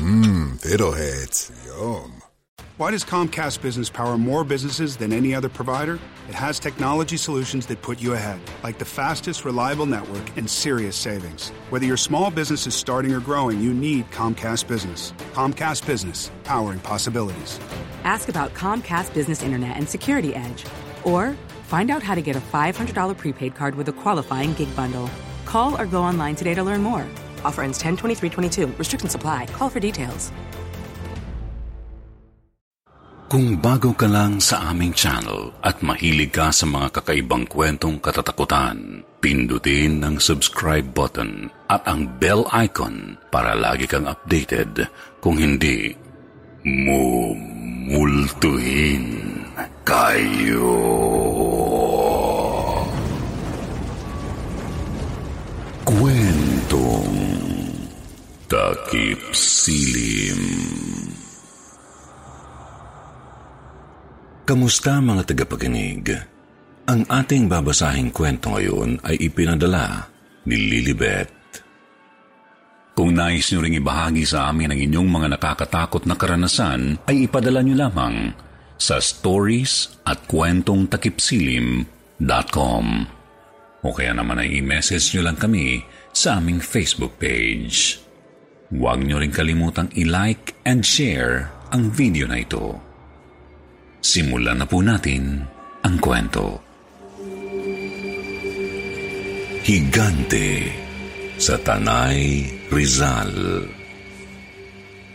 Mmm, fiddleheads. Yum. Why does Comcast Business power more businesses than any other provider? It has technology solutions that put you ahead, like the fastest, reliable network and serious savings. Whether your small business is starting or growing, you need Comcast Business. Comcast Business, powering possibilities. Ask about Comcast Business Internet and Security Edge, or find out how to get a $500 prepaid card with a qualifying gig bundle. Call or go online today to learn more. Offer ends 10 23 Restrictions apply. Call for details. Kung bago ka lang sa aming channel at mahilig ka sa mga kakaibang kwentong katatakutan, pindutin ang subscribe button at ang bell icon para lagi kang updated. Kung hindi, mumultuhin kayo. Takip silim. Kamusta mga tagapakinig? Ang ating babasahing kwento ngayon ay ipinadala ni Lilibet. Kung nais nyo ring ibahagi sa amin ang inyong mga nakakatakot na karanasan, ay ipadala nyo lamang sa stories at kwentong takipsilim.com o kaya naman ay i-message nyo lang kami sa aming Facebook page. Huwag nyo rin kalimutang i-like and share ang video na ito. Simulan na po natin ang kwento. Higante sa Tanay, Rizal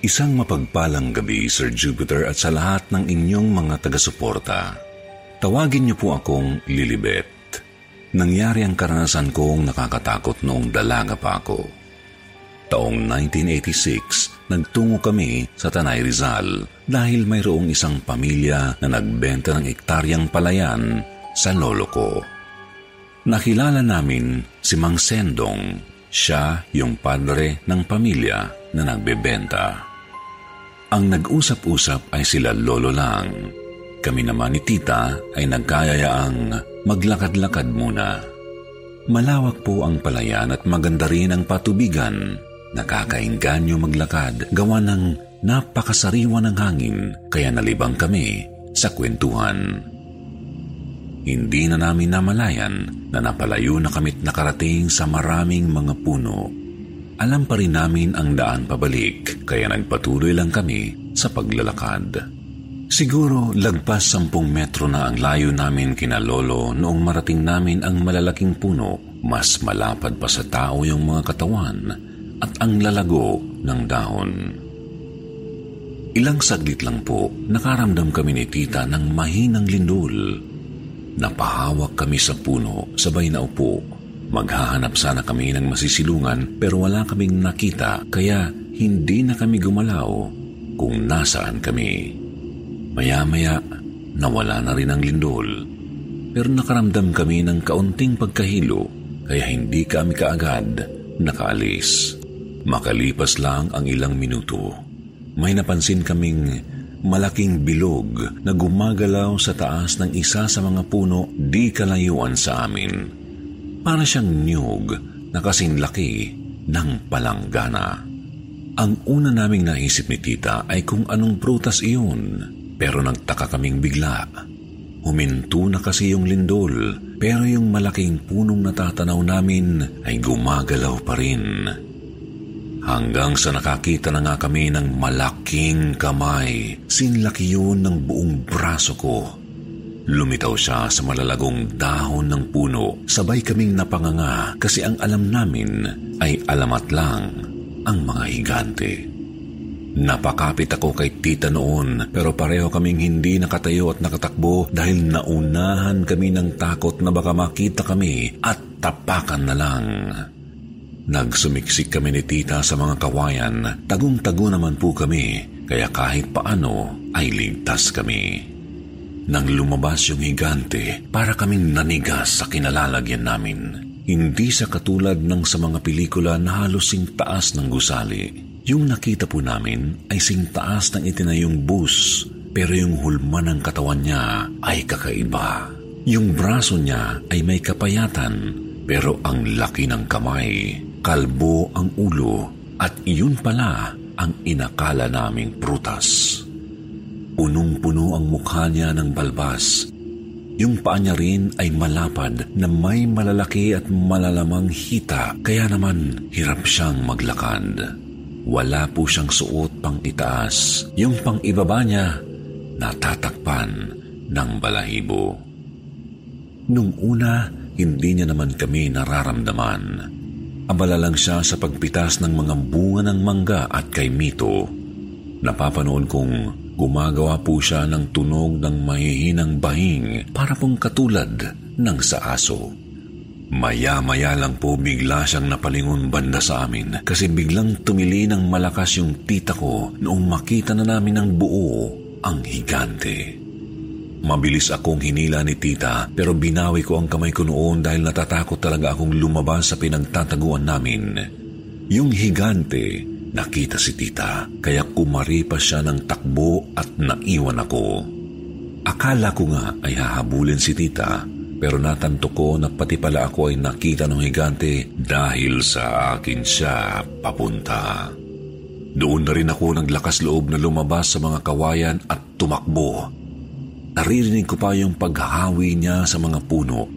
Isang mapagpalang gabi, Sir Jupiter, at sa lahat ng inyong mga taga-suporta. Tawagin niyo po akong Lilibet. Nangyari ang karanasan kong nakakatakot noong dalaga pa ako. Taong 1986, nagtungo kami sa Tanay Rizal dahil mayroong isang pamilya na nagbenta ng ektaryang palayan sa lolo ko. Nakilala namin si Mang Sendong. Siya yung padre ng pamilya na nagbebenta. Ang nag-usap-usap ay sila lolo lang. Kami naman ni tita ay nagkayayaang maglakad-lakad muna. Malawak po ang palayan at maganda rin ang patubigan. Nakakainganyo maglakad gawa ng napakasariwa ng hangin kaya nalibang kami sa kwentuhan. Hindi na namin namalayan na napalayo na kami't nakarating sa maraming mga puno alam pa rin namin ang daan pabalik kaya nagpatuloy lang kami sa paglalakad. Siguro lagpas sampung metro na ang layo namin kina Lolo noong marating namin ang malalaking puno. Mas malapad pa sa tao yung mga katawan at ang lalago ng dahon. Ilang saglit lang po, nakaramdam kami ni tita ng mahinang lindol. Napahawak kami sa puno, sabay na upo. Maghahanap sana kami ng masisilungan pero wala kaming nakita kaya hindi na kami gumalaw kung nasaan kami. Maya-maya, nawala na rin ang lindol. Pero nakaramdam kami ng kaunting pagkahilo kaya hindi kami kaagad nakaalis. Makalipas lang ang ilang minuto, may napansin kaming malaking bilog na gumagalaw sa taas ng isa sa mga puno di kalayuan sa amin. Para siyang niyog na kasing laki ng palanggana. Ang una naming naisip ni tita ay kung anong prutas iyon pero nagtaka kaming bigla. Huminto na kasi yung lindol, pero yung malaking punong natatanaw namin ay gumagalaw pa rin. Hanggang sa nakakita na nga kami ng malaking kamay, sinlaki yun ng buong braso ko. Lumitaw siya sa malalagong dahon ng puno, sabay kaming napanganga kasi ang alam namin ay alamat lang ang mga higante. Napakapit ako kay tita noon pero pareho kaming hindi nakatayo at nakatakbo dahil naunahan kami ng takot na baka makita kami at tapakan na lang. Nagsumiksik kami ni tita sa mga kawayan, tagong-tago naman po kami kaya kahit paano ay ligtas kami. Nang lumabas yung higante, para kaming nanigas sa kinalalagyan namin. Hindi sa katulad ng sa mga pelikula na halos taas ng gusali. Yung nakita po namin ay singtaas ng itinayong bus pero yung hulma ng katawan niya ay kakaiba. Yung braso niya ay may kapayatan pero ang laki ng kamay, kalbo ang ulo at iyon pala ang inakala naming prutas. Punong-puno ang mukha niya ng balbas. Yung paa niya rin ay malapad na may malalaki at malalamang hita kaya naman hirap siyang maglakad. Wala po siyang suot pang itaas. Yung pang ibaba niya, natatakpan ng balahibo. Nung una, hindi niya naman kami nararamdaman. Abala lang siya sa pagpitas ng mga bunga ng mangga at kay Mito. Napapanoon kong gumagawa po siya ng tunog ng mahihinang bahing para pong katulad ng sa aso. Maya-maya lang po bigla siyang napalingon banda sa amin kasi biglang tumili ng malakas yung tita ko noong makita na namin ng buo ang higante. Mabilis akong hinila ni tita pero binawi ko ang kamay ko noon dahil natatakot talaga akong lumabas sa pinagtataguan namin. Yung higante, nakita si tita kaya kumaripas siya ng takbo at naiwan ako. Akala ko nga ay hahabulin si tita pero natanto ko na pati pala ako ay nakita ng higante dahil sa akin siya papunta. Doon na rin ako naglakas loob na lumabas sa mga kawayan at tumakbo. Naririnig ko pa yung paghahawi niya sa mga puno.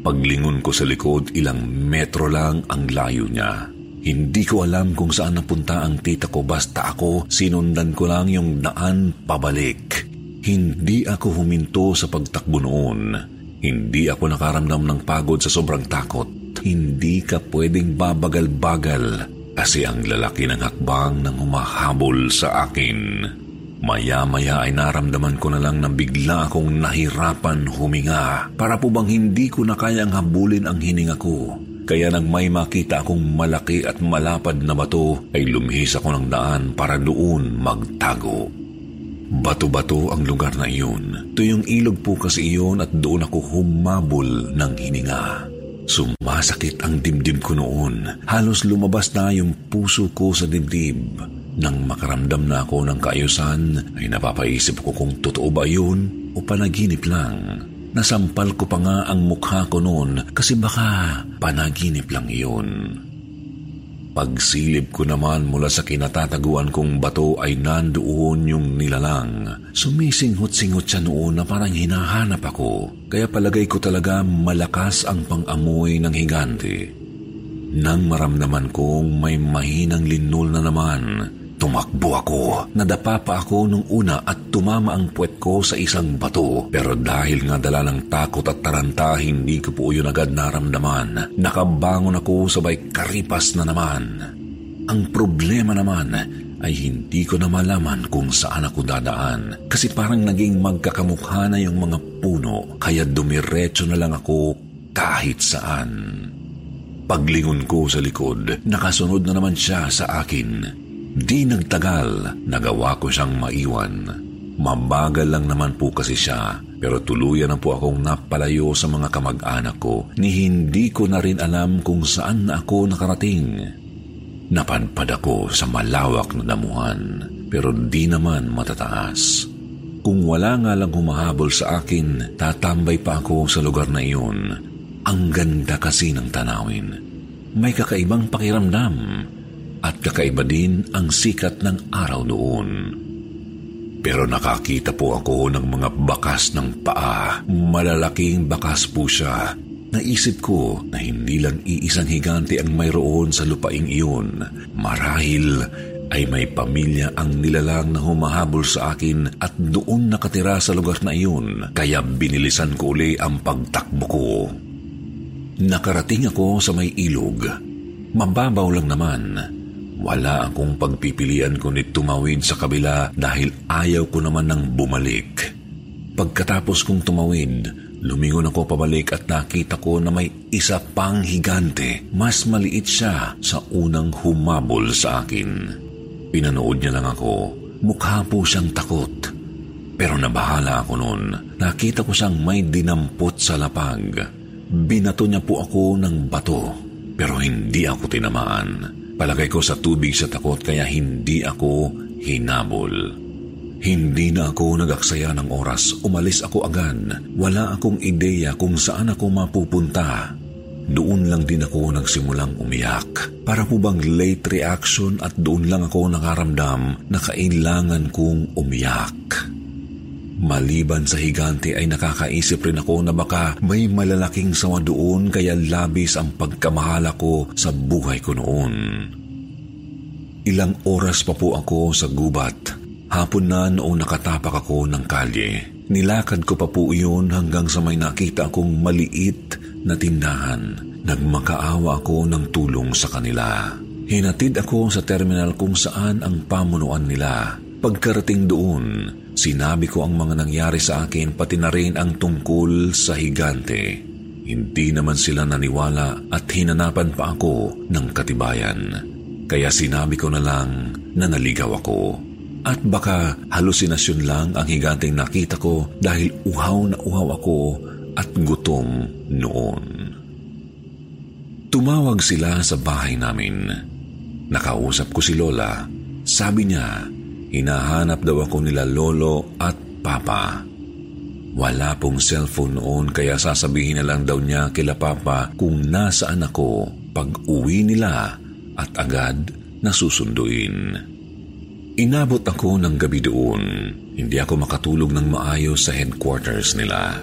Paglingon ko sa likod, ilang metro lang ang layo niya. Hindi ko alam kung saan napunta ang tita ko basta ako sinundan ko lang yung daan pabalik. Hindi ako huminto sa pagtakbo noon. Hindi ako nakaramdam ng pagod sa sobrang takot. Hindi ka pwedeng babagal-bagal kasi ang lalaki ng hakbang nang humahabol sa akin. Maya-maya ay naramdaman ko na lang na bigla akong nahirapan huminga. Para po bang hindi ko na kayang habulin ang hininga ko. Kaya nang may makita akong malaki at malapad na bato, ay lumihis ako ng daan para doon magtago. Bato-bato ang lugar na iyon. Tuyong ilog po kasi iyon at doon ako humabol ng hininga. Sumasakit ang dibdib ko noon. Halos lumabas na yung puso ko sa dibdib. Nang makaramdam na ako ng kaayusan, ay napapaisip ko kung totoo ba yun o panaginip lang. Nasampal ko pa nga ang mukha ko noon kasi baka panaginip lang iyon. Pagsilip ko naman mula sa kinatataguan kong bato ay nandoon yung nilalang. Sumisinghot-singhot siya noon na parang hinahanap ako. Kaya palagay ko talaga malakas ang pang-amoy ng higante. Nang maramdaman kong may mahinang linol na naman, Tumakbo ako. Nadapa pa ako nung una at tumama ang puwet ko sa isang bato. Pero dahil nga dala ng takot at taranta, hindi ko po yun agad naramdaman. Nakabangon ako sabay karipas na naman. Ang problema naman ay hindi ko na malaman kung saan ako dadaan. Kasi parang naging magkakamukha na yung mga puno, kaya dumiretso na lang ako kahit saan. Paglingon ko sa likod, nakasunod na naman siya sa akin. Di nagtagal, nagawa ko siyang maiwan. Mabagal lang naman po kasi siya, pero tuluyan na po akong napalayo sa mga kamag-anak ko ni hindi ko na rin alam kung saan na ako nakarating. Napadpad ako sa malawak na damuhan, pero di naman matataas. Kung wala nga lang humahabol sa akin, tatambay pa ako sa lugar na iyon. Ang ganda kasi ng tanawin. May kakaibang pakiramdam at kakaiba din ang sikat ng araw doon. Pero nakakita po ako ng mga bakas ng paa. Malalaking bakas po siya. Naisip ko na hindi lang iisang higante ang mayroon sa lupaing iyon. Marahil ay may pamilya ang nilalang na humahabol sa akin at doon nakatira sa lugar na iyon, kaya binilisan ko uli ang pagtakbo ko. Nakarating ako sa may ilog. Mababaw lang naman, wala akong pagpipilian kundi tumawid sa kabila dahil ayaw ko naman nang bumalik. Pagkatapos kong tumawid, lumingon ako pabalik at nakita ko na may isa pang higante. Mas maliit siya sa unang humabol sa akin. Pinanood niya lang ako. Mukha po siyang takot. Pero nabahala ako noon. Nakita ko siyang may dinampot sa lapag. Binato niya po ako ng bato. Pero hindi ako tinamaan. Palagay ko sa tubig sa takot kaya hindi ako hinabol. Hindi na ako nagaksaya ng oras. Umalis ako agad. Wala akong ideya kung saan ako mapupunta. Doon lang din ako nagsimulang umiyak. Para po bang late reaction at doon lang ako nakaramdam na kailangan kong umiyak. Maliban sa higante ay nakakaisip rin ako na baka may malalaking sawa doon kaya labis ang pagkamahala ko sa buhay ko noon. Ilang oras pa po ako sa gubat. Hapon na noong nakatapak ako ng kalye. Nilakad ko pa po iyon hanggang sa may nakita akong maliit na tindahan. Nagmakaawa ako ng tulong sa kanila. Hinatid ako sa terminal kung saan ang pamunuan nila. Pagkarating doon, Sinabi ko ang mga nangyari sa akin pati na rin ang tungkol sa higante. Hindi naman sila naniwala at hinanapan pa ako ng katibayan. Kaya sinabi ko na lang na naligaw ako. At baka halusinasyon lang ang higanteng nakita ko dahil uhaw na uhaw ako at gutom noon. Tumawag sila sa bahay namin. Nakausap ko si Lola. Sabi niya, Hinahanap daw ako nila lolo at papa. Wala pong cellphone noon kaya sasabihin na lang daw niya kila papa kung nasaan ako pag uwi nila at agad nasusunduin. Inabot ako ng gabi doon. Hindi ako makatulog ng maayos sa headquarters nila.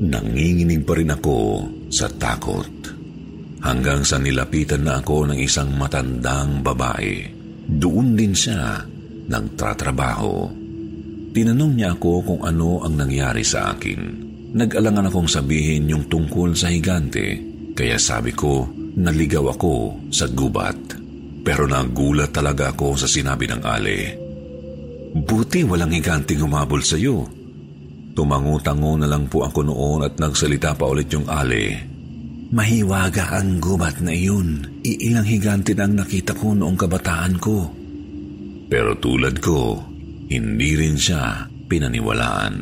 Nanginginig pa rin ako sa takot. Hanggang sa nilapitan na ako ng isang matandang babae. Doon din siya nagtatrabaho. Tinanong niya ako kung ano ang nangyari sa akin. Nag-alangan akong sabihin yung tungkol sa higante, kaya sabi ko, naligaw ako sa gubat. Pero nagulat talaga ako sa sinabi ng ale. Buti walang higanting humabol sa iyo. Tumango-tango na lang po ako noon at nagsalita pa ulit yung ale. Mahiwaga ang gubat na iyon. Iilang higante na ang nakita ko noong kabataan ko. Pero tulad ko, hindi rin siya pinaniwalaan.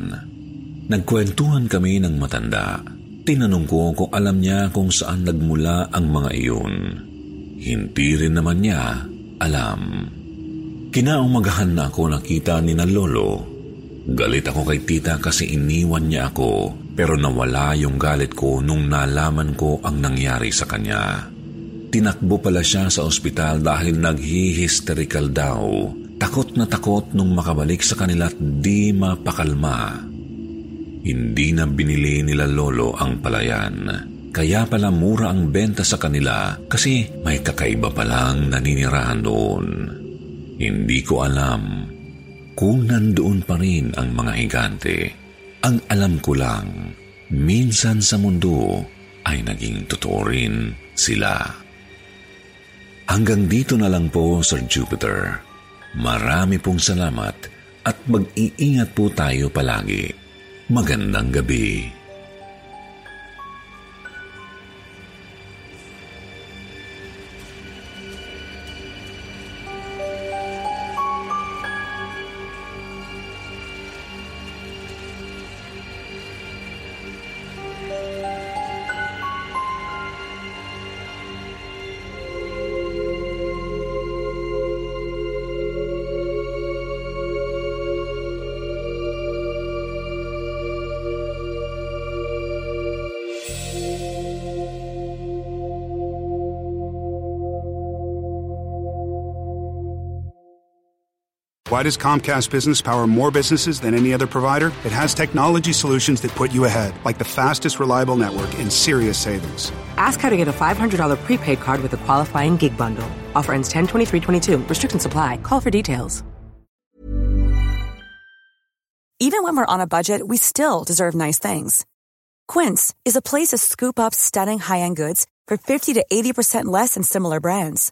Nagkwentuhan kami ng matanda. Tinanong ko kung alam niya kung saan nagmula ang mga iyon. Hindi rin naman niya alam. Kinaumagahan na ako nakita ni na lolo. Galit ako kay tita kasi iniwan niya ako pero nawala yung galit ko nung nalaman ko ang nangyari sa kanya. Tinakbo pala siya sa ospital dahil naghi-hysterical daw. Takot na takot nung makabalik sa kanila at di mapakalma. Hindi na binili nila lolo ang palayan. Kaya pala mura ang benta sa kanila kasi may kakaiba palang naninirahan doon. Hindi ko alam kung nandoon pa rin ang mga higante. Ang alam ko lang, minsan sa mundo ay naging totoo rin sila. Hanggang dito na lang po, Sir Jupiter. Marami pong salamat at mag-iingat po tayo palagi. Magandang gabi. Why does Comcast Business power more businesses than any other provider? It has technology solutions that put you ahead, like the fastest reliable network and serious savings. Ask how to get a $500 prepaid card with a qualifying gig bundle. Offer ends 10-23-22. Restrictions supply. Call for details. Even when we're on a budget, we still deserve nice things. Quince is a place to scoop up stunning high end goods for 50 to 80% less than similar brands.